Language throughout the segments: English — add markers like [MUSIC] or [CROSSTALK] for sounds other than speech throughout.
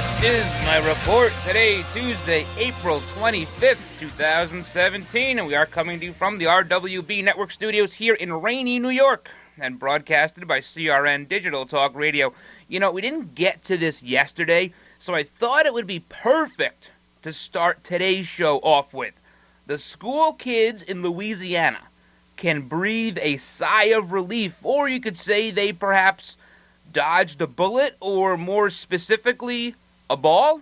This is my report today, Tuesday, April 25th, 2017. And we are coming to you from the RWB Network studios here in rainy New York and broadcasted by CRN Digital Talk Radio. You know, we didn't get to this yesterday, so I thought it would be perfect to start today's show off with. The school kids in Louisiana can breathe a sigh of relief, or you could say they perhaps dodged a bullet, or more specifically, a ball?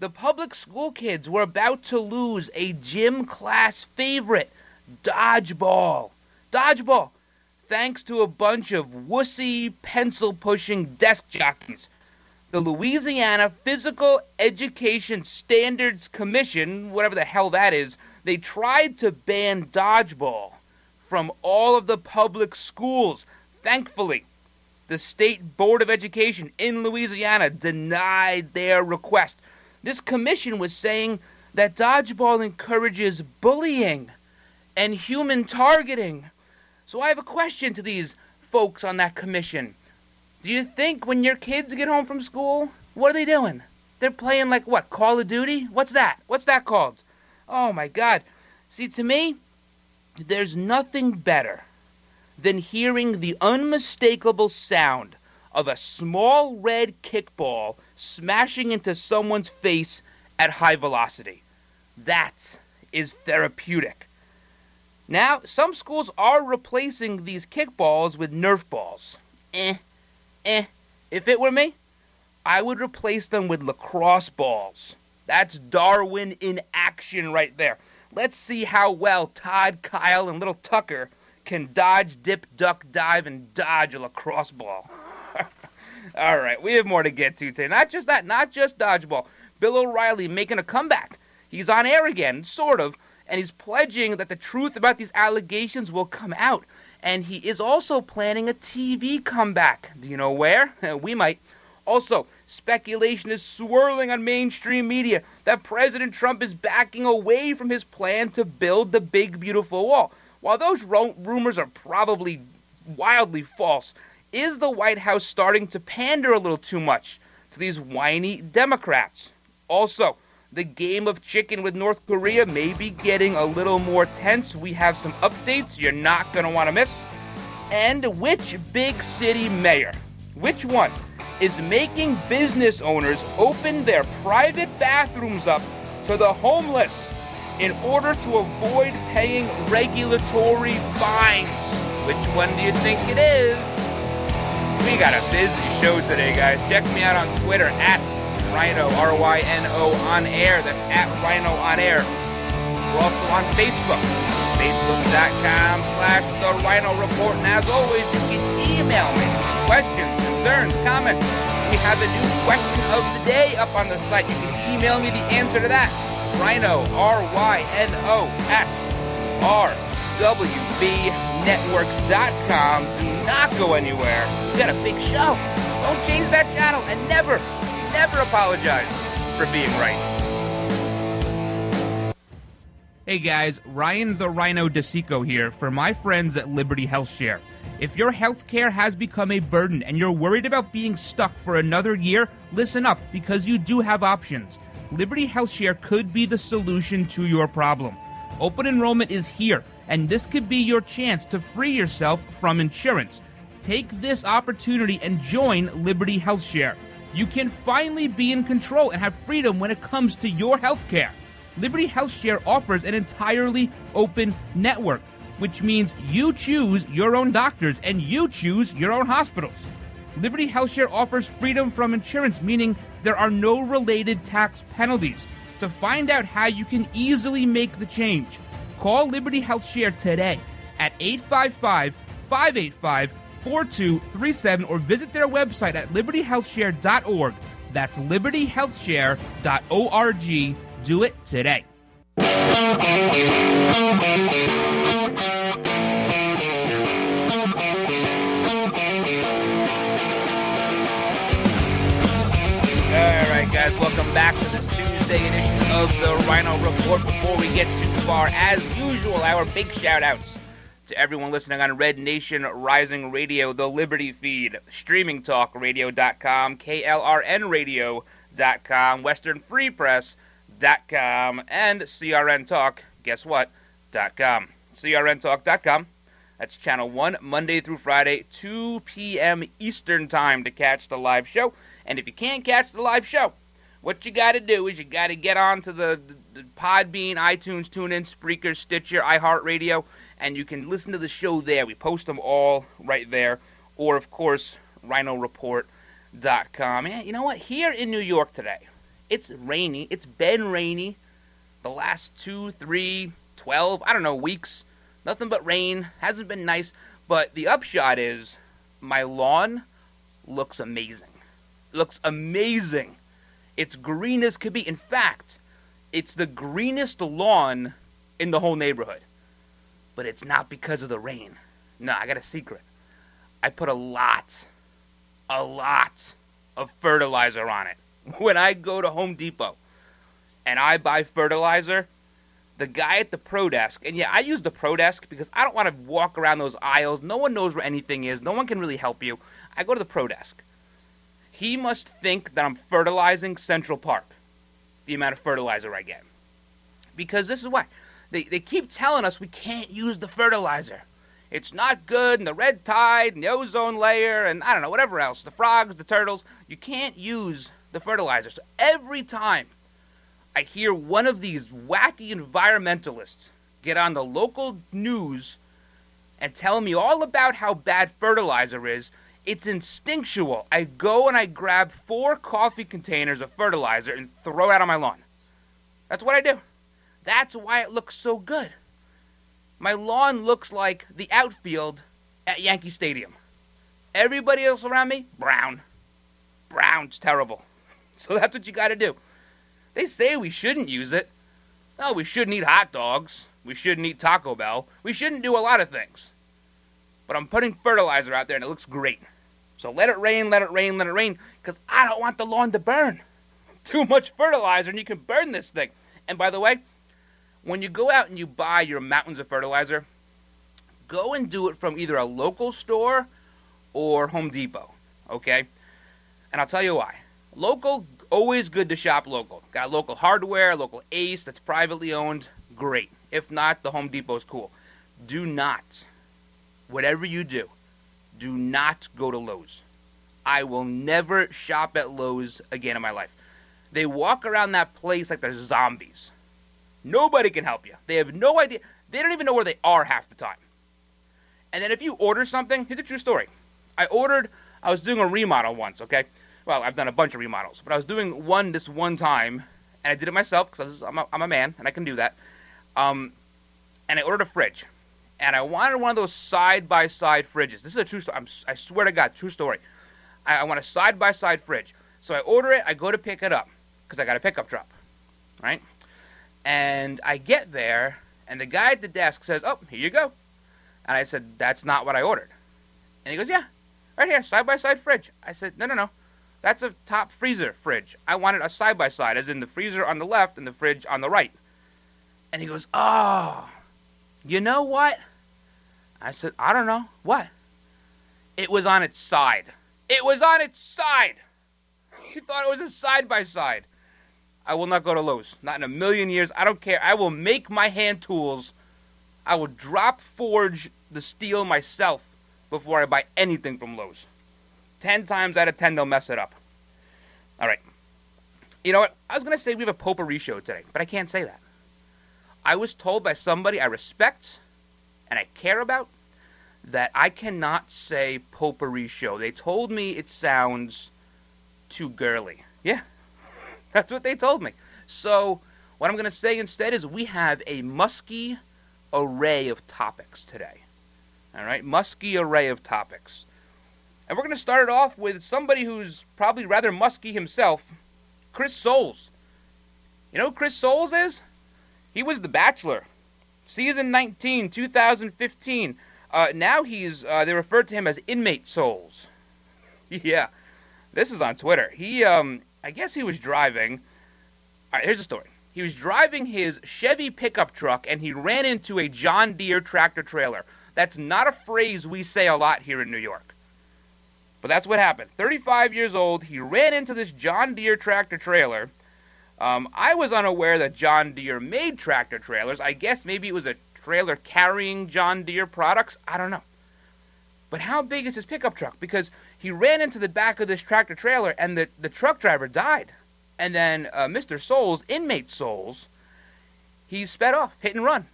The public school kids were about to lose a gym class favorite, dodgeball. Dodgeball, thanks to a bunch of wussy, pencil pushing desk jockeys. The Louisiana Physical Education Standards Commission, whatever the hell that is, they tried to ban dodgeball from all of the public schools. Thankfully, the State Board of Education in Louisiana denied their request. This commission was saying that dodgeball encourages bullying and human targeting. So I have a question to these folks on that commission. Do you think when your kids get home from school, what are they doing? They're playing like what? Call of Duty? What's that? What's that called? Oh my god. See, to me, there's nothing better than hearing the unmistakable sound of a small red kickball smashing into someone's face at high velocity. That is therapeutic. Now, some schools are replacing these kickballs with Nerf balls. Eh, eh. If it were me, I would replace them with lacrosse balls. That's Darwin in action right there. Let's see how well Todd, Kyle, and little Tucker can dodge, dip, duck, dive, and dodge a lacrosse ball. [LAUGHS] All right, we have more to get to today. Not just that, not just dodgeball. Bill O'Reilly making a comeback. He's on air again, sort of, and he's pledging that the truth about these allegations will come out. And he is also planning a TV comeback. Do you know where? [LAUGHS] we might. Also, speculation is swirling on mainstream media that President Trump is backing away from his plan to build the big, beautiful wall. While those ro- rumors are probably wildly false, is the White House starting to pander a little too much to these whiny Democrats? Also, the game of chicken with North Korea may be getting a little more tense. We have some updates you're not going to want to miss. And which big city mayor, which one, is making business owners open their private bathrooms up to the homeless in order to avoid paying regulatory fines? Which one do you think it is? We got a busy show today, guys. Check me out on Twitter at Ryno, R Y N O on air. That's at Ryno on air. We're also on Facebook, facebook.com slash The Ryno Report. And as always, you can email me questions, concerns, comments. We have a new question of the day up on the site. You can email me the answer to that. Ryno, R Y N O, at RWBnetwork.com. Do not go anywhere. We got a big show. Don't change that channel and never, never apologize for being right. Hey guys, Ryan the Ryno DeSico here for my friends at Liberty Health Share. If your health care has become a burden and you're worried about being stuck for another year, listen up because you do have options. Liberty HealthShare could be the solution to your problem. Open enrollment is here, and this could be your chance to free yourself from insurance. Take this opportunity and join Liberty HealthShare. You can finally be in control and have freedom when it comes to your health care. Liberty HealthShare offers an entirely open network, which means you choose your own doctors and you choose your own hospitals. Liberty HealthShare offers freedom from insurance, meaning there are no related tax penalties. To find out how you can easily make the change, call Liberty Health Share today at 855 585 4237 or visit their website at libertyhealthshare.org. That's libertyhealthshare.org. Do it today. Guys, welcome back to this Tuesday edition of the Ryno Report. Before we get too far, as usual, our big shout outs to everyone listening on Red Nation Rising Radio, the Liberty Feed, StreamingTalkRadio.com, KLRNRadio.com, WesternFreePress.com, and CRN Talk, guess what? .com. CRNTalk.com. That's channel 1, Monday through Friday, 2 p.m. Eastern Time to catch the live show. And if you can't catch the live show, what you got to do is you got to get on to the, the, the Podbean, iTunes, TuneIn, Spreaker, Stitcher, iHeartRadio, and you can listen to the show there. We post them all right there. Or, of course, rynoreport.com. And you know what? Here in New York today, it's rainy. It's been rainy the last two, three, 12, I don't know, weeks. Nothing but rain. Hasn't been nice. But the upshot is my lawn looks amazing. Looks amazing. It's green as could be. In fact, it's the greenest lawn in the whole neighborhood. But it's not because of the rain. No, I got a secret. I put a lot, a lot of fertilizer on it. [LAUGHS] When I go to Home Depot and I buy fertilizer, the guy at the pro desk, and yeah, I use the pro desk because I don't want to walk around those aisles. No one knows where anything is. No one can really help you. I go to the pro desk. He must think that I'm fertilizing Central Park, the amount of fertilizer I get. Because this is why. They, they keep telling us we can't use the fertilizer. It's not good, and the red tide, and the ozone layer, and I don't know, whatever else, the frogs, the turtles. You can't use the fertilizer. So every time I hear one of these wacky environmentalists get on the local news and tell me all about how bad fertilizer is, it's instinctual. I go and I grab four coffee containers of fertilizer and throw it out on my lawn. That's what I do. That's why it looks so good. My lawn looks like the outfield at Yankee Stadium. Everybody else around me, brown. Brown's terrible. [LAUGHS] So that's what you got to do. They say we shouldn't use it. No, we shouldn't eat hot dogs. We shouldn't eat Taco Bell. We shouldn't do a lot of things. But I'm putting fertilizer out there and it looks great. So let it rain, let it rain, let it rain, because I don't want the lawn to burn. [LAUGHS] Too much fertilizer and you can burn this thing. And by the way, when you go out and you buy your mountains of fertilizer, go and do it from either a local store or Home Depot. Okay? And I'll tell you why. Local, always good to shop local. Got local hardware, local Ace that's privately owned, great. If not, the Home Depot is cool. Do not, whatever you do, do not go to Lowe's. I will never shop at Lowe's again in my life. They walk around that place like they're zombies. Nobody can help you. They have no idea. They don't even know where they are half the time. And then if you order something, here's a true story. I ordered, I was doing a remodel once, okay? well, I've done a bunch of remodels, but I was doing one this one time, and I did it myself because I'm, I'm a man and I can do that. Um, and I ordered a fridge, and I wanted one of those side by side fridges. This is a true story. I swear to God, true story. I, I want a side by side fridge. So I order it. I go to pick it up because I got a pickup truck, right? And I get there, and the guy at the desk says, "Oh, here you go." And I said, "That's not what I ordered." And he goes, "Yeah, right here, side by side fridge." I said, "No, no, no. That's a top freezer fridge. I wanted a side by side, as in the freezer on the left and the fridge on the right. And he goes, Oh, you know what? I said, I don't know. What? It was on its side. It was on its side. [LAUGHS] He thought it was a side by side. I will not go to Lowe's. Not in a million years. I don't care. I will make my hand tools. I will drop forge the steel myself before I buy anything from Lowe's. Ten times out of ten, they'll mess it up. All right. You know what? I was going to say we have a potpourri show today, but I can't say that. I was told by somebody I respect and I care about that I cannot say potpourri show. They told me it sounds too girly. Yeah, [LAUGHS] that's what they told me. So what I'm going to say instead is we have a musky array of topics today. All right, musky array of topics. And we're going to start it off with somebody who's probably rather musky himself, Chris Soules. You know who Chris Soules is? He was The Bachelor. Season 19, 2015. Uh, now he's, uh, they refer to him as Inmate Soules. [LAUGHS] yeah, this is on Twitter. He, um, I guess he was driving. All right, here's the story. He was driving his Chevy pickup truck and he ran into a John Deere tractor trailer. That's not a phrase we say a lot here in New York. But that's what happened. 35 years old, he ran into this John Deere tractor trailer. Um, I was unaware that John Deere made tractor trailers. I guess maybe it was a trailer carrying John Deere products. I don't know. But how big is his pickup truck? Because he ran into the back of this tractor trailer and the, the truck driver died. And then uh, Mr. Soules, inmate Soules, he sped off, hit and run,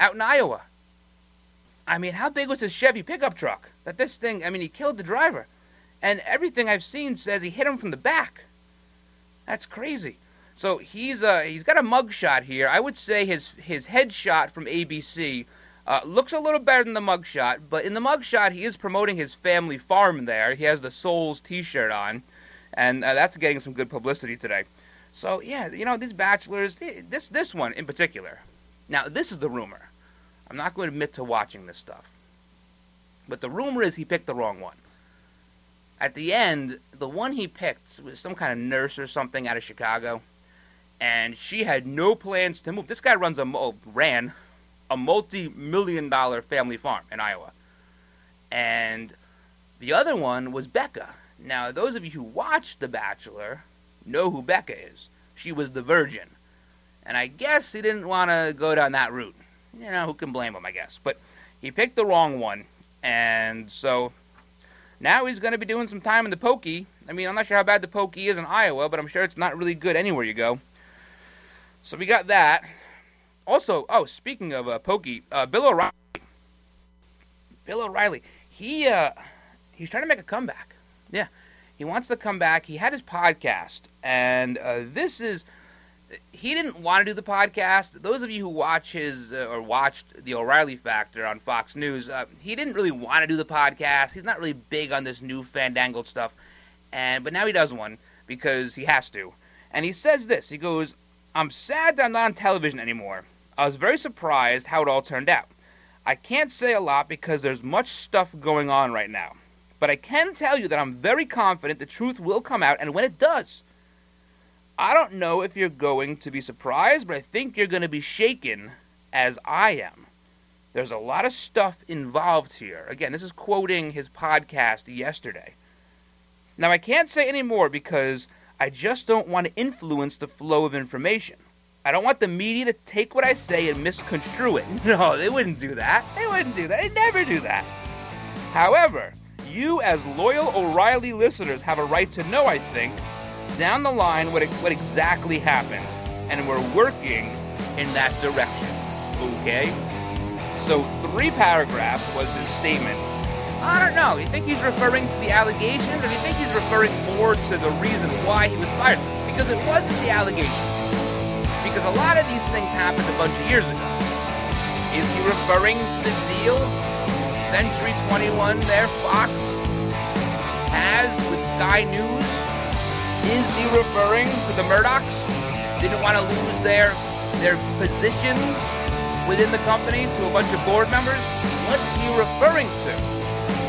out in Iowa. I mean, how big was his Chevy pickup truck? That this thing, I mean, he killed the driver. And everything I've seen says he hit him from the back. That's crazy. So he's uh, he's got a mug shot here. I would say his his headshot from ABC uh, looks a little better than the mug shot, but in the mug shot he is promoting his family farm there. He has the Soules T-shirt on and uh, that's getting some good publicity today. So yeah, you know these bachelors, this this one in particular. Now this is the rumor. I'm not going to admit to watching this stuff, but the rumor is he picked the wrong one. At the end, the one he picked was some kind of nurse or something out of Chicago, and she had no plans to move. This guy runs a ran a multi-million dollar family farm in Iowa, and the other one was Becca, now, those of you who watched The Bachelor know who Becca is. She was the virgin. And I guess he didn't want to go down that route. You know, who can blame him, I guess. But he picked the wrong one. And so now he's going to be doing some time in the pokey. I mean, I'm not sure how bad the pokey is in Iowa, but I'm sure it's not really good anywhere you go. So we got that. Also, oh, speaking of uh, pokey, uh, Bill O'Reilly. Bill O'Reilly, he uh, he's trying to make a comeback. Yeah, he wants to come back. He had his podcast, and uh, this is. He didn't want to do the podcast. Those of you who watch his uh, or watched the O'Reilly Factor on Fox News, uh, he didn't really want to do the podcast. He's not really big on this new fandangled stuff, and but now he does one because he has to. And he says this. He goes, "I'm sad that I'm not on television anymore. I was very surprised how it all turned out. I can't say a lot because there's much stuff going on right now. But I can tell you that I'm very confident the truth will come out, and when it does, I don't know if you're going to be surprised, but I think you're going to be shaken as I am. There's a lot of stuff involved here. Again, this is quoting his podcast yesterday. Now, I can't say any more because I just don't want to influence the flow of information. I don't want the media to take what I say and misconstrue it. [LAUGHS] No, they wouldn't do that. They wouldn't do that. They never do that. However, you, as loyal O'Reilly listeners, have a right to know, I think, down the line what, what exactly happened. And we're working in that direction. Okay? So, three paragraphs was his statement. I don't know. You think he's referring to the allegations, or do you think he's referring more to the reason why he was fired? Because it wasn't the allegations. Because a lot of these things happened a bunch of years ago. Is he referring to the deal Century 21 there, Fox, has with Sky News? Is he referring to the Murdochs? Didn't want to lose their their positions within the company to a bunch of board members? What's he referring to?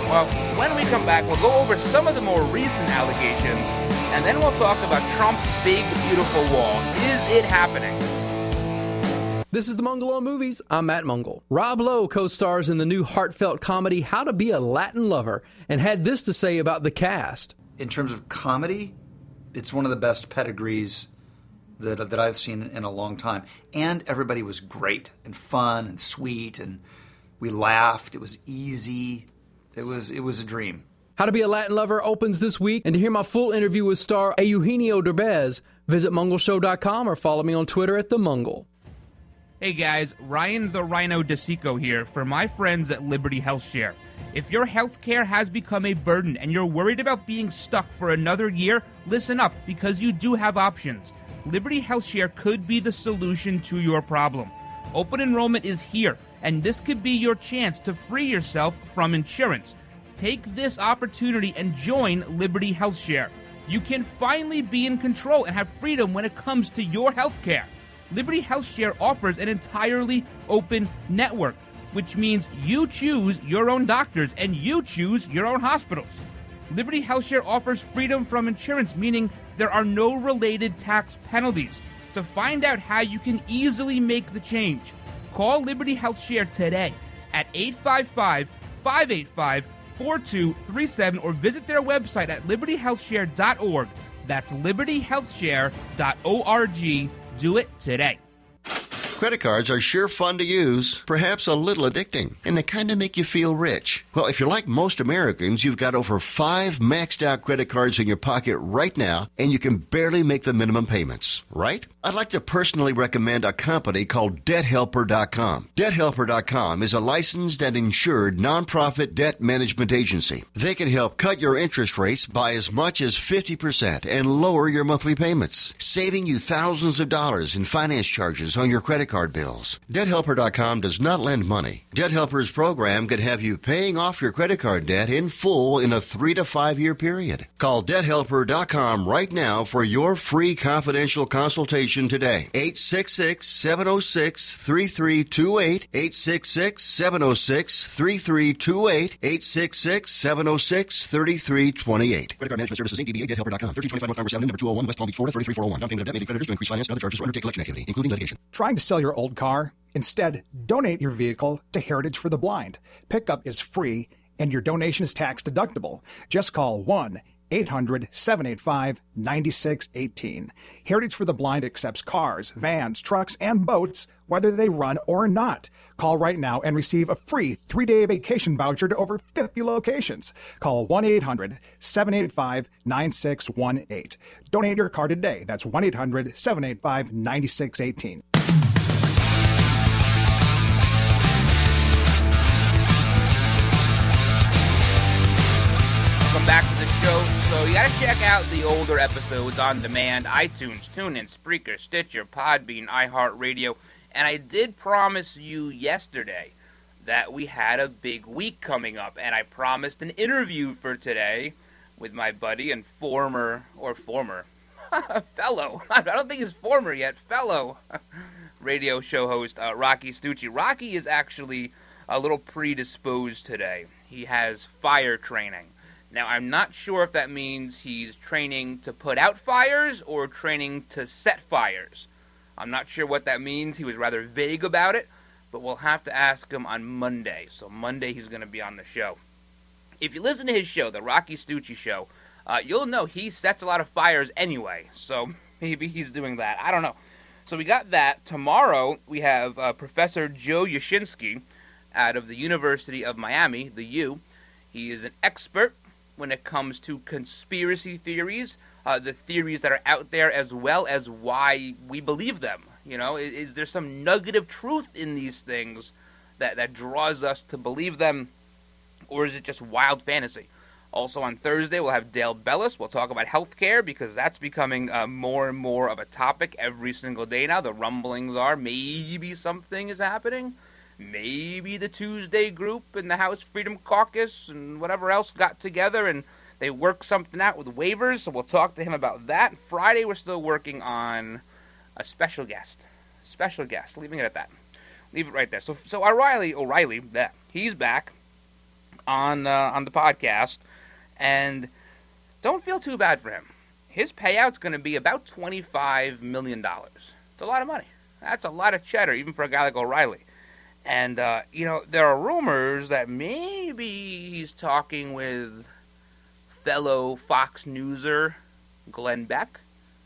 Well, when we come back, we'll go over some of the more recent allegations, and then we'll talk about Trump's big, beautiful wall. Is it happening? This is the Mungle on Movies. I'm Matt Mungle. Rob Lowe co stars in the new heartfelt comedy How to Be a Latin Lover and had this to say about the cast. In terms of comedy, it's one of the best pedigrees that, that I've seen in a long time. And everybody was great and fun and sweet, and we laughed. It was easy. It was, it was a dream. How to Be a Latin Lover opens this week, and to hear my full interview with star Eugenio Derbez, visit mungleshow.com or follow me on Twitter at The Mungle. Hey guys, Ryan the Ryno DeSico here for my friends at Liberty Health Share. If your healthcare has become a burden and you're worried about being stuck for another year, listen up because you do have options. Liberty Health Share could be the solution to your problem. Open enrollment is here, and this could be your chance to free yourself from insurance. Take this opportunity and join Liberty Health Share. You can finally be in control and have freedom when it comes to your healthcare. Liberty HealthShare offers an entirely open network, which means you choose your own doctors and you choose your own hospitals. Liberty HealthShare offers freedom from insurance, meaning there are no related tax penalties. To find out how you can easily make the change, call Liberty HealthShare today at 855 585 4237 or visit their website at libertyhealthshare.org. That's libertyhealthshare.org do it today. Credit cards are sure fun to use, perhaps a little addicting, and they kind of make you feel rich. Well, if you're like most Americans, you've got over five maxed out credit cards in your pocket right now, and you can barely make the minimum payments, right? I'd like to personally recommend a company called DebtHelper.com. DebtHelper.com is a licensed and insured nonprofit debt management agency. They can help cut your interest rates by as much as 50% and lower your monthly payments, saving you thousands of dollars in finance charges on your credit card bills. DebtHelper.com does not lend money. Debt Helper's program could have you paying off your credit card debt in full in a three to five year period. Call DebtHelper.com right now for your free confidential consultation today. 866 706 3328. 866 706 3328. 866 706 3328. Credit Card Management Services Inc. DBA DebtHelper.com. 1325 North Congress Avenue, number 201, West Palm Beach, Florida, 33401. Down payment of debt may be creditors to increase finance and other charges or undertake collection activity, including litigation. Trying to sell your old car? Instead, donate your vehicle to Heritage for the Blind. Pickup is free and your donation is tax deductible. Just call 1 800 785 9618. Heritage for the Blind accepts cars, vans, trucks, and boats, whether they run or not. Call right now and receive a free three day vacation voucher to over 50 locations. Call 1 800 785 9618. Donate your car today. That's 1 800 785 9618. Check out the older episodes on demand, iTunes, TuneIn, Spreaker, Stitcher, Podbean, iHeartRadio. And I did promise you yesterday that we had a big week coming up, and I promised an interview for today with my buddy and former or former [LAUGHS] fellow. [LAUGHS] I don't think he's former yet. Fellow [LAUGHS] radio show host uh, Rocky Stucci. Rocky is actually a little predisposed today. He has fire training. Now, I'm not sure if that means he's training to put out fires or training to set fires. I'm not sure what that means. He was rather vague about it, but we'll have to ask him on Monday. So, Monday he's going to be on the show. If you listen to his show, the Rocky Stucci Show, uh, you'll know he sets a lot of fires anyway. So, [LAUGHS] maybe he's doing that. I don't know. So, we got that. Tomorrow, we have uh, Professor Joe Uscinski out of the University of Miami, the U. He is an expert when it comes to conspiracy theories, uh, the theories that are out there, as well as why we believe them. You know, is, is, there some nugget of truth in these things that, that draws us to believe them, or is it just wild fantasy? Also on Thursday, we'll have Dale Bellis. We'll talk about healthcare because that's becoming uh, more and more of a topic every single day now. The rumblings are maybe something is happening maybe the Tuesday group and the House Freedom Caucus and whatever else got together and they worked something out with waivers. So we'll talk to him about that. Friday, we're still working on a special guest. Special guest. Leaving it at that. Leave it right there. So, so O'Reilly, O'Reilly, that he's back on uh, on the podcast, and don't feel too bad for him. His payout's going to be about twenty-five million dollars. It's a lot of money. That's a lot of cheddar, even for a guy like O'Reilly. And, uh, you know, there are rumors that maybe he's talking with fellow Fox Newser Glenn Beck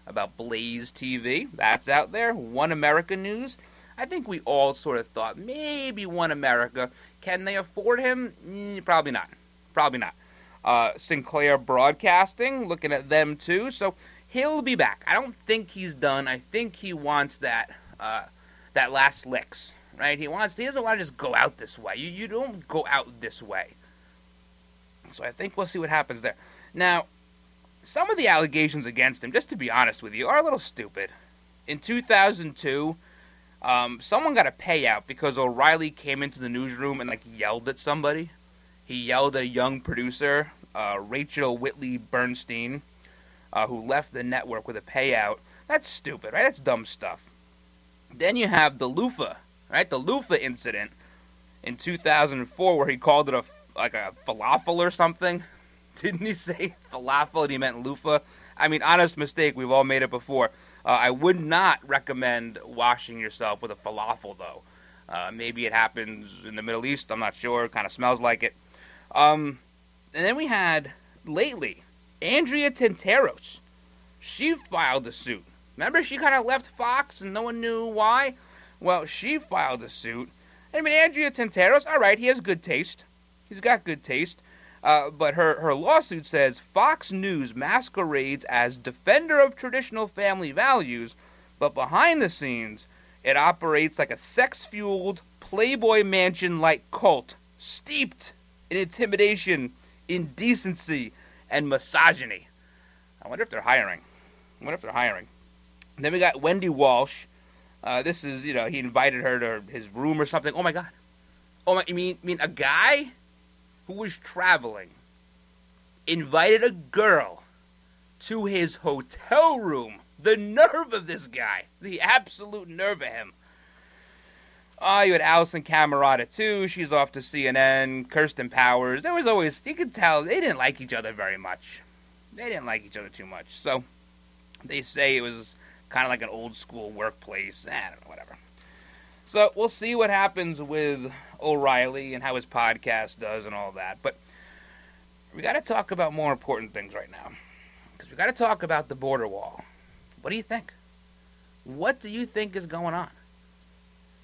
about Blaze TV. That's out there. One America News. I think we all sort of thought maybe One America. Can they afford him? Mm, probably not. Probably not. Uh, Sinclair Broadcasting, looking at them too. So he'll be back. I don't think he's done. I think he wants that. Uh, that last licks, right? He wants he doesn't want to just go out this way. You you don't go out this way. So I think we'll see what happens there. Now, some of the allegations against him, just to be honest with you, are a little stupid. In 2002, um, someone got a payout because O'Reilly came into the newsroom and like yelled at somebody. He yelled at a young producer, uh, Rachel Witlieb Bernstein, uh, who left the network with a payout. That's stupid, right? That's dumb stuff. Then you have the loofah, right? The loofah incident in 2004, where he called it a like a falafel or something. [LAUGHS] Didn't he say falafel and he meant loofah? I mean, honest mistake. We've all made it before. Uh, I would not recommend washing yourself with a falafel, though. Uh, maybe it happens in the Middle East. I'm not sure. Kind of smells like it. Um, and then we had lately Andrea Tantaros. She filed a suit. Remember, she kind of left Fox and no one knew why. Well, she filed a suit. I mean, Andrea Tantaros. All right, he has good taste. He's got good taste. Uh, but her, her lawsuit says Fox News masquerades as defender of traditional family values, but behind the scenes, it operates like a sex fueled Playboy Mansion like cult, steeped in intimidation, indecency, and misogyny. I wonder if they're hiring. I wonder if they're hiring. And then we got Wendy Walsh. Uh, this is, you know, he invited her to his room or something. Oh my God. Oh my, you mean, you mean a guy who was traveling invited a girl to his hotel room. The nerve of this guy. The absolute nerve of him. Oh, you had Alisyn Camerota too. She's off to CNN. Kirsten Powers. There was always you could tell they didn't like each other very much. They didn't like each other too much. So they say it was kind of like an old school workplace. Eh, I don't know, whatever. So we'll see what happens with O'Reilly and how his podcast does and all that. But we got to talk about more important things right now. Because we got to talk about the border wall. What do you think? What do you think is going on?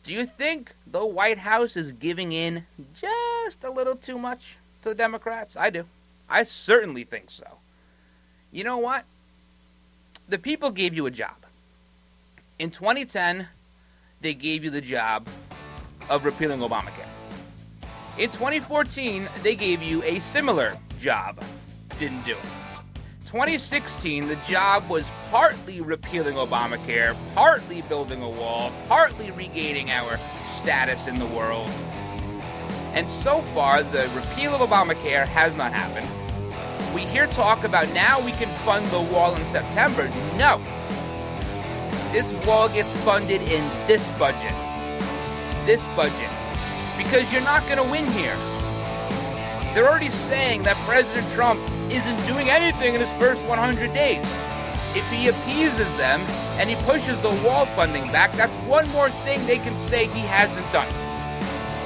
Do you think the White House is giving in just a little too much to the Democrats? I do. I certainly think so. You know what? The people gave you a job. In 2010, they gave you the job of repealing Obamacare. In 2014, they gave you a similar job. Didn't do it. 2016, the job was partly repealing Obamacare, partly building a wall, partly regaining our status in the world. And so far, the repeal of Obamacare has not happened. We hear talk about now we can fund the wall in September. No. This wall gets funded in this budget. This budget because you're not going to win here. They're already saying that President Trump isn't doing anything in his first 100 days. If he appeases them and he pushes the wall funding back, that's one more thing they can say he hasn't done.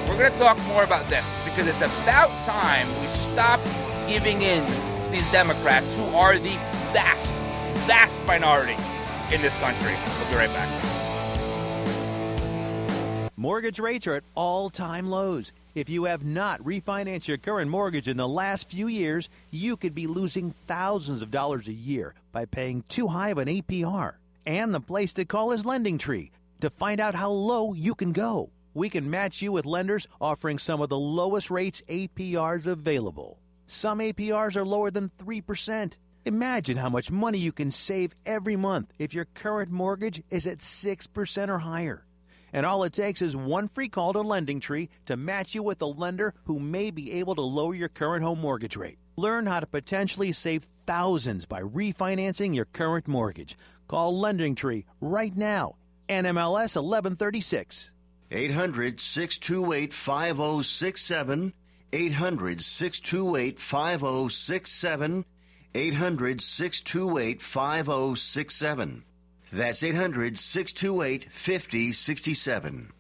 We're going to talk more about this because it's about time we stop giving in to these Democrats who are the vast, vast minority in this country. We'll be right back. Mortgage rates are at all time lows. If you have not refinanced your current mortgage in the last few years, you could be losing thousands of dollars a year by paying too high of an APR. And the place to call is Lending Tree to find out how low you can go. We can match you with lenders offering some of the lowest rates APRs available. Some APRs are lower than 3%. Imagine how much money you can save every month if your current mortgage is at 6% or higher. And all it takes is one free call to Lending Tree to match you with a lender who may be able to lower your current home mortgage rate. Learn how to potentially save thousands by refinancing your current mortgage. Call Lending Tree right now. NMLS 1136. 800 628 5067. 800 628 5067. 800 628 5067. That's 800 628 5067.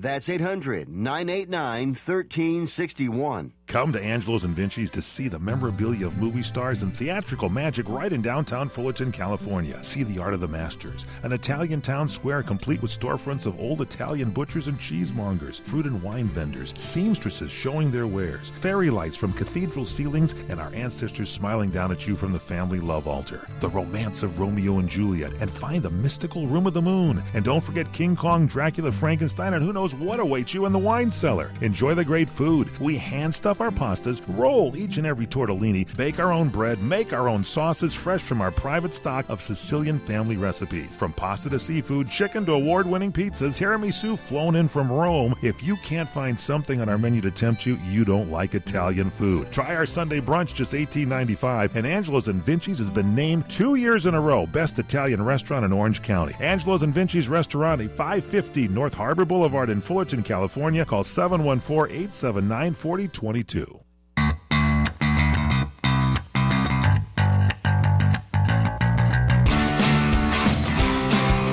That's 800 989 1361. Come to Angelo's and Vinci's to see the memorabilia of movie stars and theatrical magic right in downtown Fullerton, California. See the art of the masters, an Italian town square complete with storefronts of old Italian butchers and cheesemongers, fruit and wine vendors, seamstresses showing their wares, fairy lights from cathedral ceilings, and our ancestors smiling down at you from the family love altar. The romance of Romeo and Juliet, and find the mystical room of the moon. And don't forget King Kong, Dracula, Frankenstein, and who knows what awaits you in the wine cellar. Enjoy the great food. We hand stuff our pastas, roll each and every tortellini, bake our own bread, make our own sauces fresh from our private stock of Sicilian family recipes. From pasta to seafood, chicken to award winning pizzas, tiramisu flown in from Rome. If you can't find something on our menu to tempt you, you don't like Italian food. Try our Sunday brunch, just $18.95, and Angelo's and Vinci's has been named two years in a row Best Italian Restaurant in Orange County. Angelo's and Vinci's Restaurant, 550 North Harbor Boulevard in Fullerton, California. Call 714 879 4022.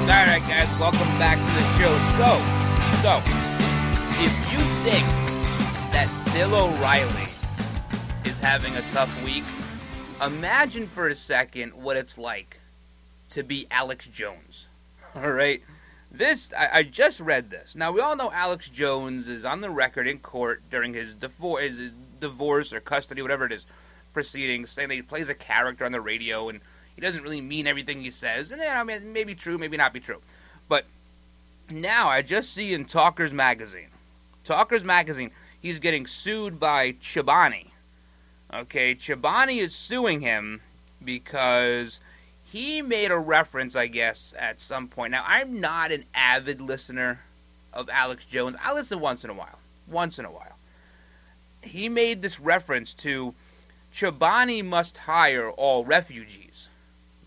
All right, guys, welcome back to the show. So, so if you think that Bill O'Reilly is having a tough week, imagine for a second what it's like to be Alex Jones. [LAUGHS] All right, this I, I just read this. Now we all know Alex Jones is on the record in court during his divorce, his divorce or custody, whatever it is, proceedings, saying that he plays a character on the radio and he doesn't really mean everything he says. And I mean, maybe true, maybe not be true. But now I just see in Talkers Magazine, Talkers Magazine, he's getting sued by Chobani. Okay, Chobani is suing him because he made a reference, I guess, at some point. Now, I'm not an avid listener of Alex Jones. I listen once in a while. Once in a while. He made this reference to Chobani must hire all refugees.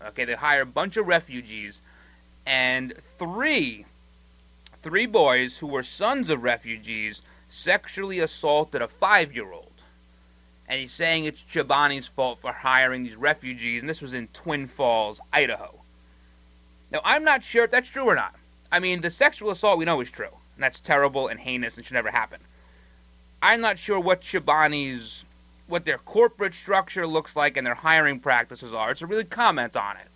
Okay, they hire a bunch of refugees, and three, three boys who were sons of refugees sexually assaulted a five-year-old. And he's saying it's Chobani's fault for hiring these refugees, and this was in Twin Falls, Idaho. Now, I'm not sure if that's true or not. I mean, the sexual assault we know is true, and that's terrible and heinous and should never happen. I'm not sure what Chobani's what their corporate structure looks like and their hiring practices are to really comment on it.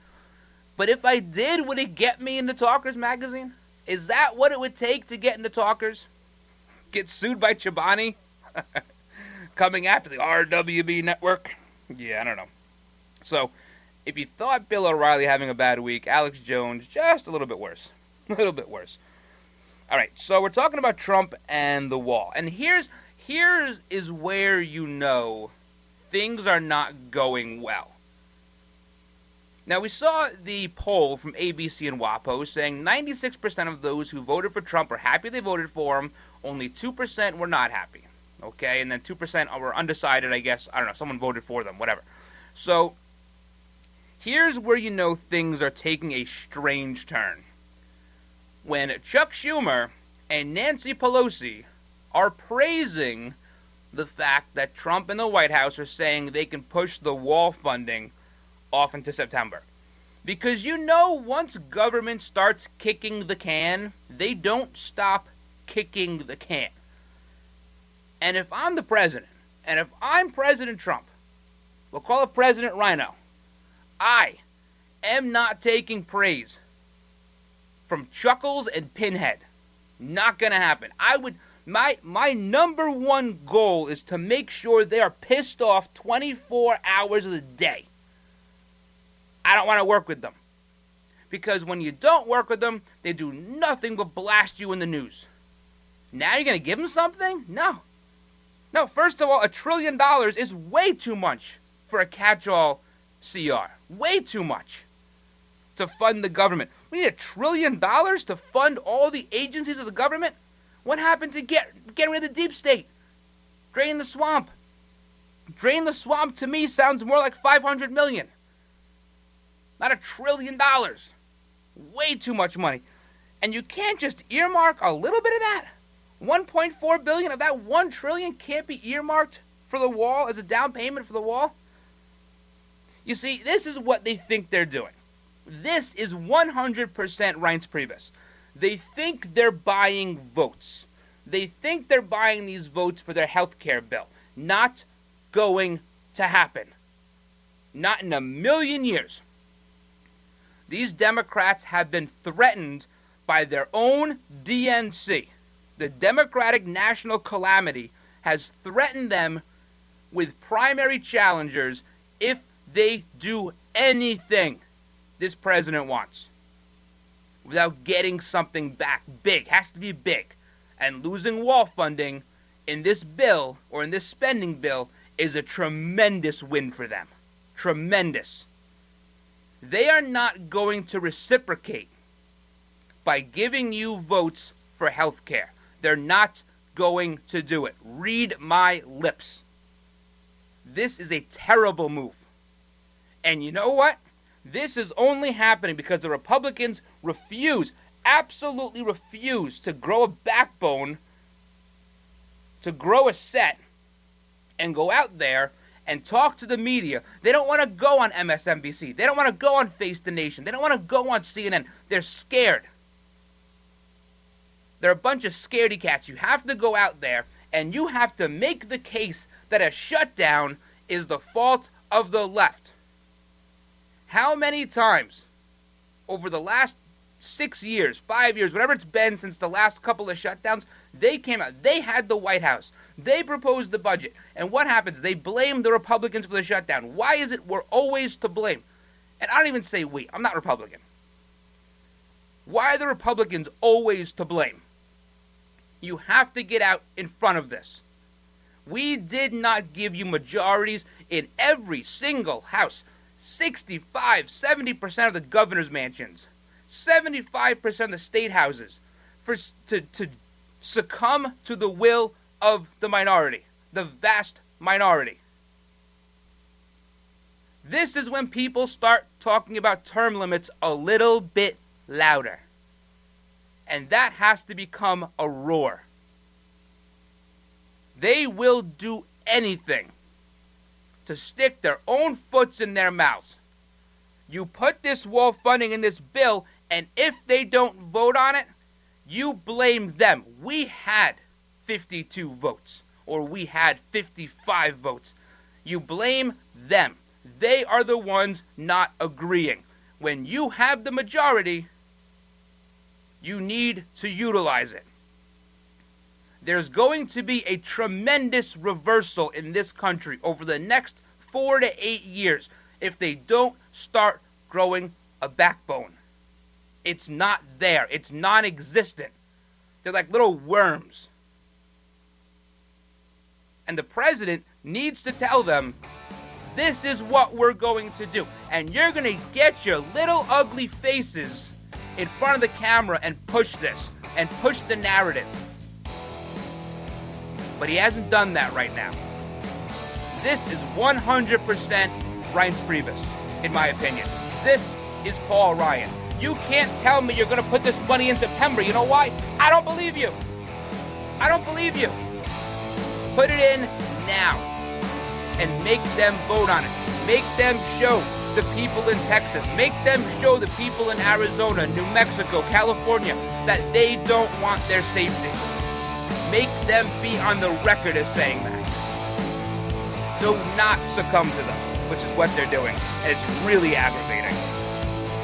But if I did, would it get me into Talkers magazine? Is that what it would take to get into Talkers? Get sued by Chobani? [LAUGHS] Coming after the RWB network? Yeah, I don't know. So, if you thought Bill O'Reilly having a bad week, Alex Jones just a little bit worse. [LAUGHS] A little bit worse. All right, so we're talking about Trump and the wall. And here's here is is where you know things are not going well. Now, we saw the poll from ABC and WAPO saying 96% of those who voted for Trump are happy they voted for him, only 2% were not happy. Okay, and then 2% were undecided, I guess. I don't know, someone voted for them, whatever. So, here's where you know things are taking a strange turn. When Chuck Schumer and Nancy Pelosi are praising the fact that Trump and the White House are saying they can push the wall funding off into September. Because you know, once government starts kicking the can, they don't stop kicking the can. And if I'm the president, and if I'm President Trump, we'll call it President Ryno, I am not taking praise from Chuckles and Pinhead. Not gonna happen. I would my my number one goal is to make sure they are pissed off 24 hours of the day. I don't want to work with them. Because when you don't work with them, they do nothing but blast you in the news. Now you're going to give them something? No. No, first of all, a trillion dollars is way too much for a catch all CR. Way too much to fund the government. We need a trillion dollars to fund all the agencies of the government? What happened to get getting rid of the deep state? Drain the swamp. Drain the swamp to me sounds more like 500 million. Not a trillion dollars. Way too much money. And you can't just earmark a little bit of that. 1.4 billion of that 1 trillion can't be earmarked for the wall as a down payment for the wall. You see, this is what they think they're doing. This is 100% Reince Priebus. They think they're buying votes. They think they're buying these votes for their health care bill. Not going to happen. Not in a million years. These Democrats have been threatened by their own DNC. The Democratic National Calamity has threatened them with primary challengers if they do anything this president wants without getting something back big. Has to be big. And losing wall funding in this bill or in this spending bill is a tremendous win for them. Tremendous. They are not going to reciprocate by giving you votes for health care. They're not going to do it. Read my lips. This is a terrible move. And you know what? This is only happening because the Republicans refuse, absolutely refuse to grow a backbone, to grow a set, and go out there and talk to the media. They don't want to go on MSNBC. They don't want to go on Face the Nation. They don't want to go on CNN. They're scared. They're a bunch of scaredy cats. You have to go out there and you have to make the case that a shutdown is the fault of the left. How many times over the last six years, five years, whatever it's been since the last couple of shutdowns, they came out. They had the White House. They proposed the budget. And what happens? They blame the Republicans for the shutdown. Why is it we're always to blame? And I don't even say we. I'm not Republican. Why are the Republicans always to blame? You have to get out in front of this. We did not give you majorities in every single house. 65, 70% of the governor's mansions, 75% of the state houses for to, to succumb to the will of the minority, the vast minority. This is when people start talking about term limits a little bit louder. And that has to become a roar. They will do anything to stick their own foots in their mouths. You put this wall funding in this bill, and if they don't vote on it, you blame them. We had 52 votes, or we had 55 votes. You blame them. They are the ones not agreeing. When you have the majority, you need to utilize it. There's going to be a tremendous reversal in this country over the next four to eight years if they don't start growing a backbone. It's not there, it's non existent. They're like little worms. And the president needs to tell them this is what we're going to do. And you're going to get your little ugly faces in front of the camera and push this and push the narrative. But he hasn't done that right now. This is 100% Reince Priebus, in my opinion. This is Paul Ryan. You can't tell me you're going to put this money in September. You know why? I don't believe you. I don't believe you. Put it in now and make them vote on it. Make them show the people in Texas, make them show the people in Arizona, New Mexico, California that they don't want their safety. Make them be on the record as saying that. Do not succumb to them, which is what they're doing. And it's really aggravating.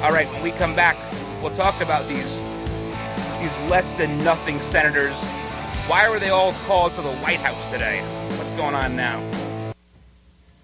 All right, when we come back, we'll talk about these these less than nothing senators. Why were they all called to the White House today? What's going on now?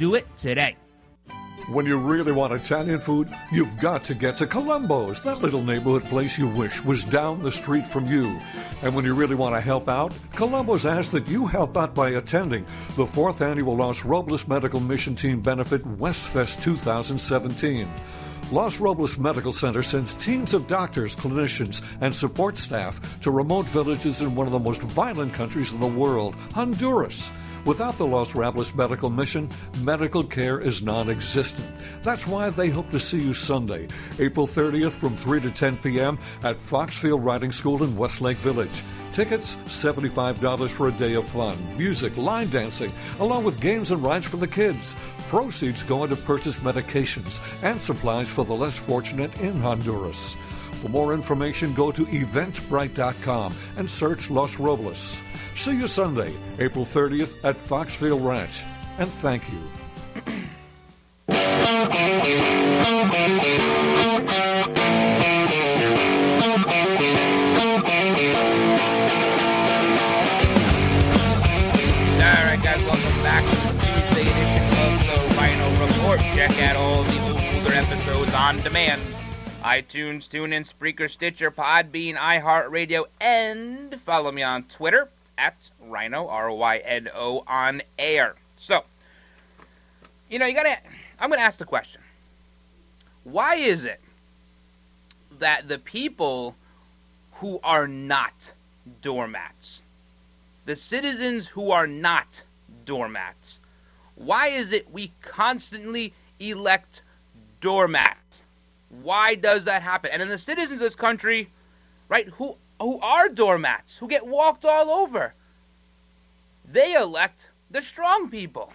Do it today. When you really want Italian food, you've got to get to Columbo's, that little neighborhood place you wish was down the street from you. And when you really want to help out, Columbo's asks that you help out by attending the fourth annual Los Robles Medical Mission Team Benefit Westfest 2017. Los Robles Medical Center sends teams of doctors, clinicians, and support staff to remote villages in one of the most violent countries in the world, Honduras. Without the Los Robles Medical Mission, medical care is non existent. That's why they hope to see you Sunday, April 30th from 3 to 10 p.m. at Foxfield Riding School in Westlake Village. Tickets $75 for a day of fun, music, line dancing, along with games and rides for the kids. Proceeds go into purchase medications and supplies for the less fortunate in Honduras. For more information, go to eventbrite.com and search Los Robles. See you Sunday, April 30th at Foxfield Ranch. And thank you. Alright, guys, welcome back to the Tuesday edition of the Ryno Report. Check out all the older episodes on demand. iTunes, TuneIn, Spreaker, Stitcher, Podbean, iHeartRadio, and follow me on Twitter at Ryno, R Y N O, on air. So, you know, you gotta, I'm gonna ask the question why is it that the people who are not doormats, the citizens who are not doormats, why is it we constantly elect doormats? Why does that happen? And then the citizens of this country, right, who who are doormats, who get walked all over, they elect the strong people.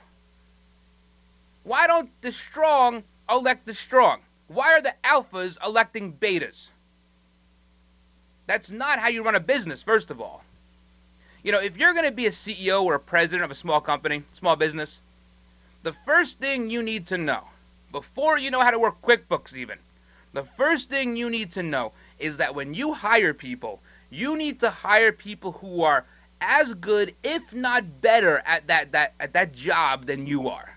Why don't the strong elect the strong? Why are the alphas electing betas? That's not how you run a business, first of all. You know, if you're going to be a CEO or a president of a small company, small business, the first thing you need to know, before you know how to work QuickBooks even, the first thing you need to know is that when you hire people, you need to hire people who are as good, if not better, at that, that, at that job than you are.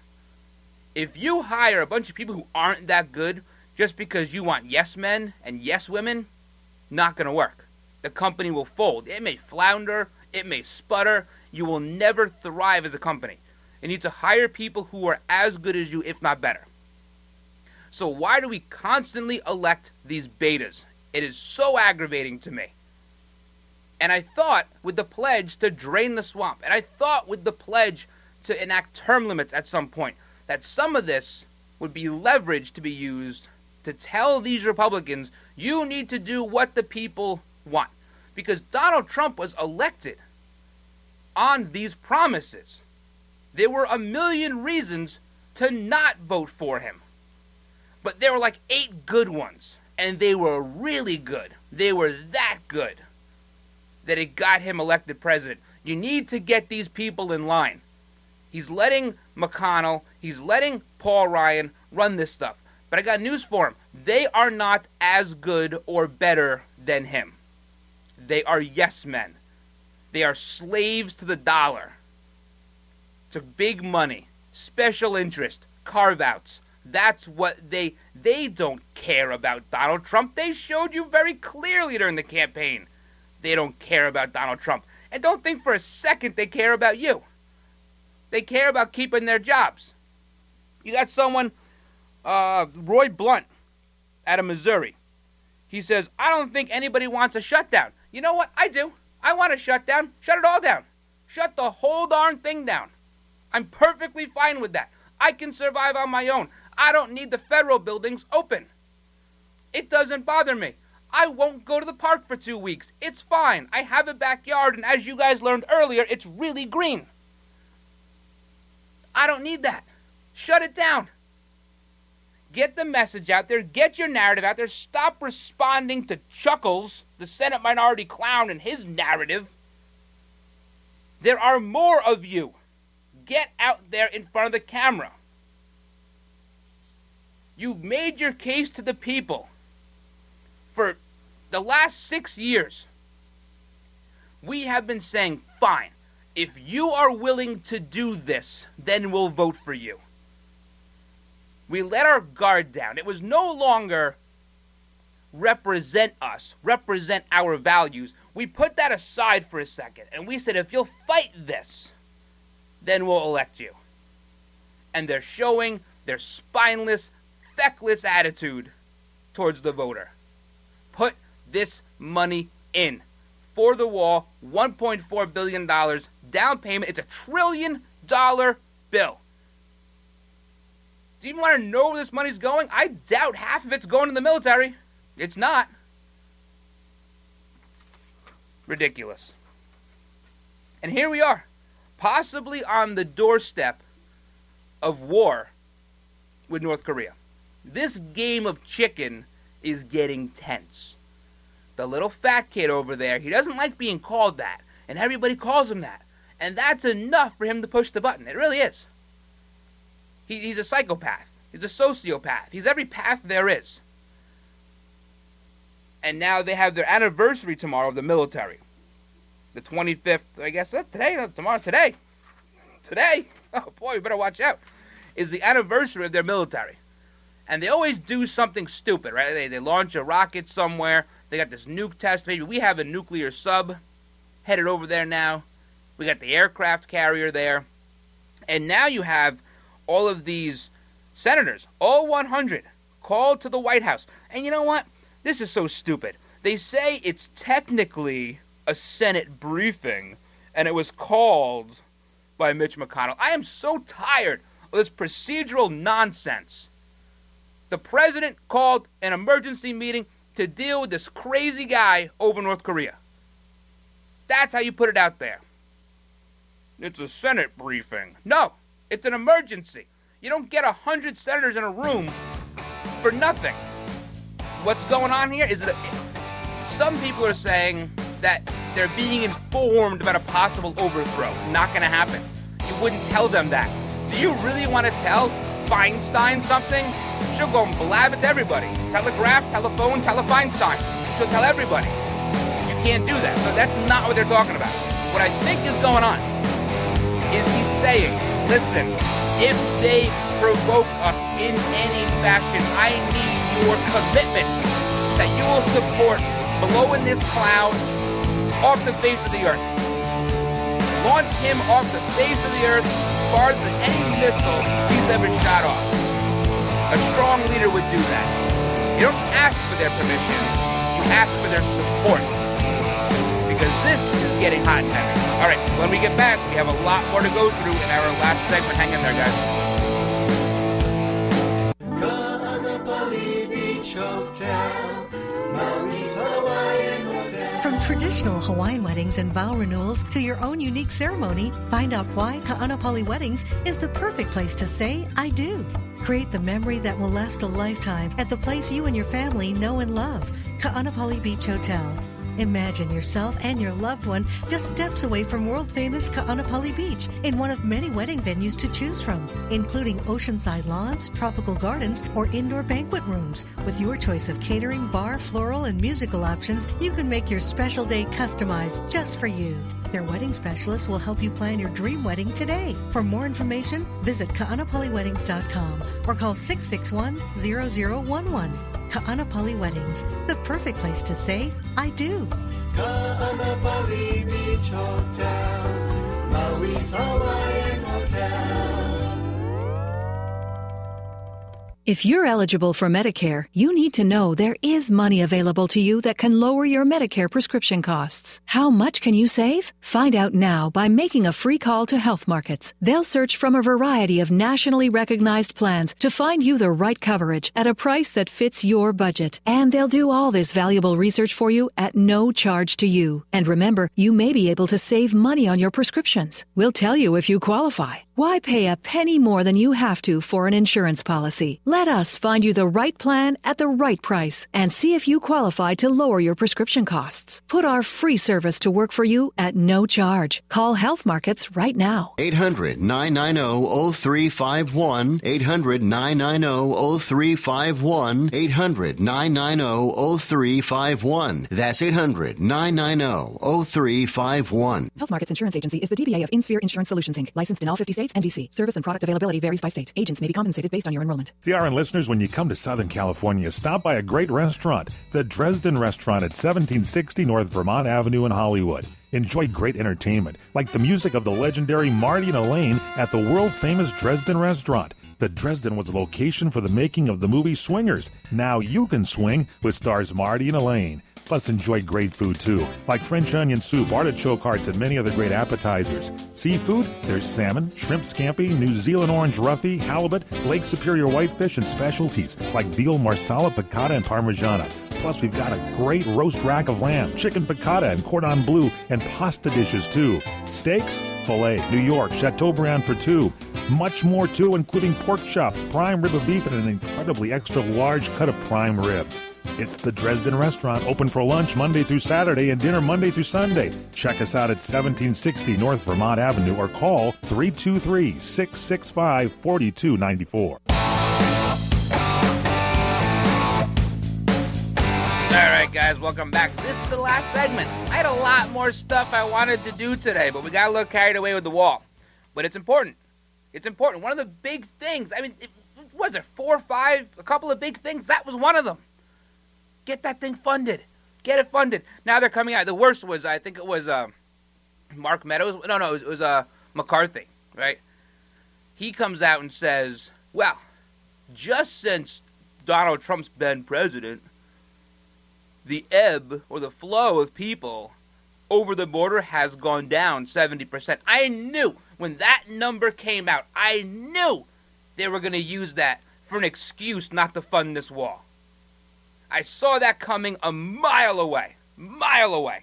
If you hire a bunch of people who aren't that good just because you want yes men and yes women, not going to work. The company will fold. It may flounder, it may sputter. You will never thrive as a company. You need to hire people who are as good as you, if not better. So, why do we constantly elect these betas? It is so aggravating to me. And I thought with the pledge to drain the swamp, and I thought with the pledge to enact term limits at some point, that some of this would be leverage to be used to tell these Republicans, you need to do what the people want. Because Donald Trump was elected on these promises. There were a million reasons to not vote for him. But there were like eight good ones. And they were really good. They were that good that it got him elected president. You need to get these people in line. He's letting McConnell, he's letting Paul Ryan run this stuff. But I got news for him. They are not as good or better than him. They are yes men. They are slaves to the dollar, to big money, special interest, carve outs. That's what they they don't care about Donald Trump. They showed you very clearly during the campaign. They don't care about Donald Trump. And don't think for a second they care about you. They care about keeping their jobs. You got someone, uh, Roy Blunt, out of Missouri. He says, I don't think anybody wants a shutdown. You know what? I do. I want a shutdown. Shut it all down. Shut the whole darn thing down. I'm perfectly fine with that. I can survive on my own. I don't need the federal buildings open. It doesn't bother me. I won't go to the park for two weeks. It's fine. I have a backyard, and as you guys learned earlier, it's really green. I don't need that. Shut it down. Get the message out there. Get your narrative out there. Stop responding to Chuckles, the Senate minority clown, and his narrative. There are more of you. Get out there in front of the camera. You've made your case to the people for the last six years. We have been saying, fine, if you are willing to do this, then we'll vote for you. We let our guard down. It was no longer represent us, represent our values. We put that aside for a second and we said, if you'll fight this, then we'll elect you. And they're showing they're spineless, feckless attitude towards the voter. Put this money in for the wall, $1.4 billion down payment. It's a trillion dollar bill. Do you even want to know where this money's going? I doubt half of it's going to the military. It's not. Ridiculous. And here we are, possibly on the doorstep of war with North Korea. This game of chicken is getting tense. The little fat kid over there, he doesn't like being called that, and everybody calls him that. And that's enough for him to push the button. It really is. He, he's a psychopath. He's a sociopath. He's every path there is. And now they have their anniversary tomorrow of the military. The 25th, I guess, uh, today, no, tomorrow, today. Today. [LAUGHS] Oh, boy, we better watch out. Is the anniversary of their military. And they always do something stupid, right? They, they launch a rocket somewhere. They got this nuke test. Maybe we have a nuclear sub headed over there now. We got the aircraft carrier there. And now you have all of these senators, all 100, called to the White House. And you know what? This is so stupid. They say it's technically a Senate briefing, and it was called by Mitch McConnell. I am so tired of this procedural nonsense. The president called an emergency meeting to deal with this crazy guy over North Korea. That's how you put it out there. It's a Senate briefing. No, it's an emergency. You don't get a hundred senators in a room for nothing. What's going on here is that some people are saying that they're being informed about a possible overthrow. Not going to happen. You wouldn't tell them that. Do you really want to tell Feinstein something? She'll go and blab it to everybody. Telegraph, telephone, tele Feinstein. She'll tell everybody. You can't do that. So that's not what they're talking about. What I think is going on is he's saying, listen, if they provoke us in any fashion, I need your commitment that you will support blowing this cloud off the face of the earth. Launch him off the face of the earth farther than any missile he's ever shot off. A strong leader would do that. You don't ask for their permission, you ask for their support. Because this is getting hot and heavy. All right, when we get back, we have a lot more to go through in our last segment. Hang in there, guys. Traditional Hawaiian weddings and vow renewals to your own unique ceremony, find out why Ka'anapali Weddings is the perfect place to say, I do. Create the memory that will last a lifetime at the place you and your family know and love, Ka'anapali Beach Hotel. Imagine yourself and your loved one just steps away from world famous Ka'anapali Beach in one of many wedding venues to choose from, including oceanside lawns, tropical gardens, or indoor banquet rooms. With your choice of catering, bar, floral, and musical options, you can make your special day customized just for you. Their wedding specialist will help you plan your dream wedding today. For more information, visit kaanapaliweddings.com or call 661 0011. Ka'anapali Weddings, the perfect place to say, I do. Ka'anapali Beach Hotel, Maui's Hawaiian Hotel. If you're eligible for Medicare, you need to know there is money available to you that can lower your Medicare prescription costs. How much can you save? Find out now by making a free call to Health Markets. They'll search from a variety of nationally recognized plans to find you the right coverage at a price that fits your budget. And they'll do all this valuable research for you at no charge to you. And remember, you may be able to save money on your prescriptions. We'll tell you if you qualify. Why pay a penny more than you have to for an insurance policy? Let us find you the right plan at the right price and see if you qualify to lower your prescription costs. Put our free service to work for you at no charge. Call Health Markets right now. 800 990 0351. 800 990 0351. 800 990 0351. That's 800 990 0351. Health Markets Insurance Agency is the DBA of InSphere Insurance Solutions Inc., licensed in all 50 states and DC. Service and product availability varies by state. Agents may be compensated based on your enrollment. CRN listeners, when you come to Southern California, stop by a great restaurant, the Dresden Restaurant at 1760 North Vermont Avenue in Hollywood. Enjoy great entertainment, like the music of the legendary Marty and Elaine at the world famous Dresden Restaurant. The Dresden was a location for the making of the movie Swingers. Now you can swing with stars Marty and Elaine. Plus, enjoy great food too, like French onion soup, artichoke hearts, and many other great appetizers. Seafood, there's salmon, shrimp scampi, New Zealand orange roughy, halibut, Lake Superior whitefish, and specialties like veal marsala, piccata, and parmigiana. Plus, we've got a great roast rack of lamb, chicken piccata, and cordon bleu, and pasta dishes too. Steaks, filet, New York, Chateaubriand for two. Much more too, including pork chops, prime rib of beef, and an incredibly extra large cut of prime rib. It's the Dresden Restaurant, open for lunch Monday through Saturday and dinner Monday through Sunday. Check us out at 1760 North Vermont Avenue or call 323 665 4294. All right, guys, welcome back. This is the last segment. I had a lot more stuff I wanted to do today, but we got a little carried away with the wall. But it's important. It's important. One of the big things, I mean, it, was there four or five, a couple of big things? That was one of them. Get that thing funded. Get it funded. Now they're coming out. The worst was, I think it was uh, Mark Meadows. No, no, it was, it was uh, McCarthy, right? He comes out and says, well, just since Donald Trump's been president, the ebb or the flow of people over the border has gone down 70%. I knew when that number came out, I knew they were going to use that for an excuse not to fund this wall. I saw that coming a mile away. Mile away.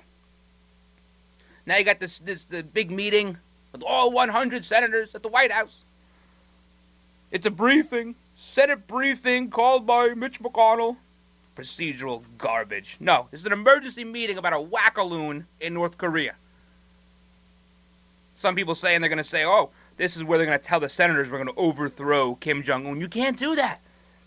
Now you got this this the big meeting with all 100 senators at the White House. It's a briefing, Senate briefing called by Mitch McConnell procedural garbage. No, this is an emergency meeting about a wackaloon in North Korea. Some people saying they're going to say, oh, this is where they're going to tell the senators we're going to overthrow Kim Jong Un. You can't do that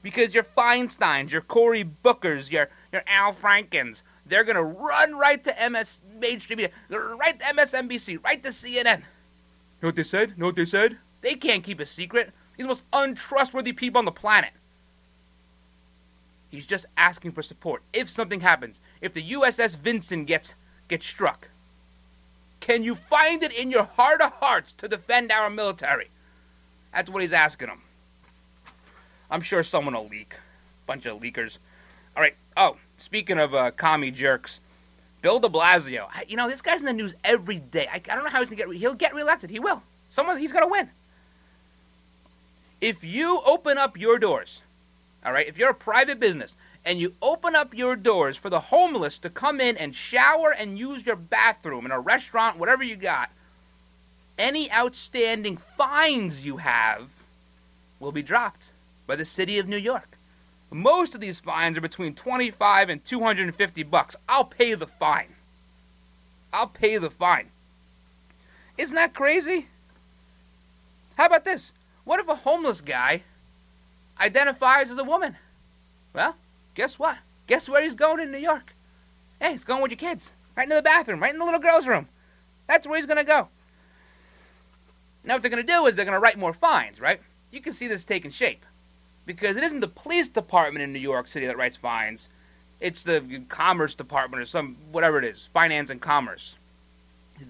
because your Feinsteins, your Cory Bookers, your your Al Frankens, they're going to run right to MS mainstream media, right to MSNBC, right to CNN. You know what they said? You know what they said? They can't keep a secret. These are the most untrustworthy people on the planet. He's just asking for support. If something happens, if the USS Vincent gets gets struck, can you find it in your heart of hearts to defend our military? That's what he's asking them. I'm sure someone will leak. Bunch of leakers. All right. Oh, speaking of uh, commie jerks, Bill De Blasio. You know this guy's in the news every day. I, I don't know how he's gonna get. Re- he'll get reelected. He will. Someone. He's gonna win. If you open up your doors all right, if you're a private business and you open up your doors for the homeless to come in and shower and use your bathroom in a restaurant, whatever you got, any outstanding fines you have will be dropped by the city of New York. Most of these fines are between 25 and 250 bucks. I'll pay the fine. I'll pay the fine. Isn't that crazy? How about this? What if a homeless guy identifies as a woman? Well, guess what? Guess where he's going in New York? Hey, he's going with your kids. Right into the bathroom, right in the little girl's room. That's where he's going to go. Now, what they're going to do is they're going to write more fines, right? You can see this taking shape. Because it isn't the police department in New York City that writes fines. It's the commerce department or some, whatever it is, finance and commerce.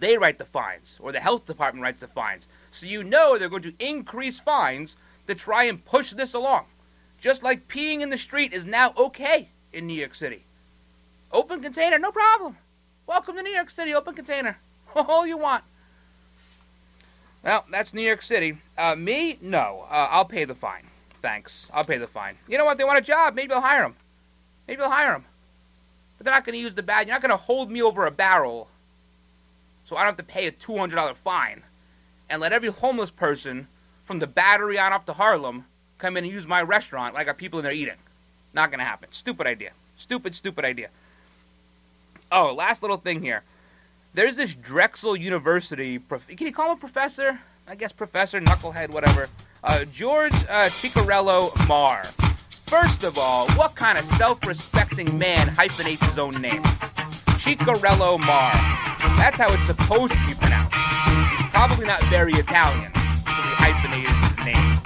They write the fines, or the health department writes the fines. So you know they're going to increase fines to try and push this along. Just like peeing in the street is now okay in New York City. Open container, no problem. Welcome to New York City, open container. [LAUGHS] All you want. Well, that's New York City. Uh, me, no. Uh, I'll pay the fine. Thanks. I'll pay the fine. You know what? They want a job. Maybe I'll hire them. Maybe I'll hire them. But they're not going to use the badge. You're not going to hold me over a barrel so I don't have to pay a $200 fine and let every homeless person from the Battery on up to Harlem come in and use my restaurant like I got people in there eating. Not going to happen. Stupid idea. Stupid, stupid idea. Oh, last little thing here. There's this Drexel University. Prof- can you call him a professor? I guess professor, knucklehead, whatever. Uh, George uh, Ciccariello Maher. First of all, what kind of self-respecting man hyphenates his own name? Ciccariello Maher. That's how it's supposed to be pronounced. He's probably not very Italian, so he hyphenated his name.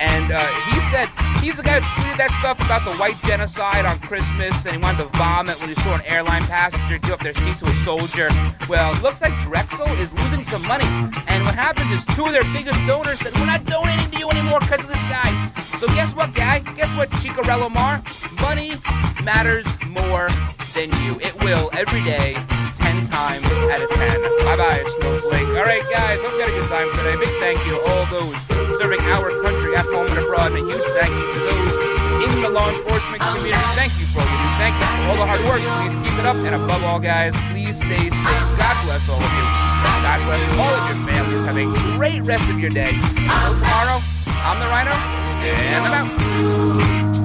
And uh, he said he's the guy who tweeted that stuff about the white genocide on Christmas, and he wanted to vomit when he saw an airline passenger give up their seat to a soldier. Well, it looks like Drexel is losing some money, and what happens is two of their biggest donors said, "We're not donating to you anymore because of this guy." So guess what, guy? Guess what, Ciccariello Maher? Money matters more than you. It will every day, ten times out of ten. Bye bye, Snowflake. All right, guys, hope you had a good time today. Big thank you to all those serving our country at home and abroad, and a huge thank you to those in the law enforcement community. Thank you for all you do. Thank you for all the hard work. Please keep it up, and above all, guys, please stay safe. God bless all of you. God bless all of your families. Have a great rest of your day. Until tomorrow, I'm the Ryno, and I'm out.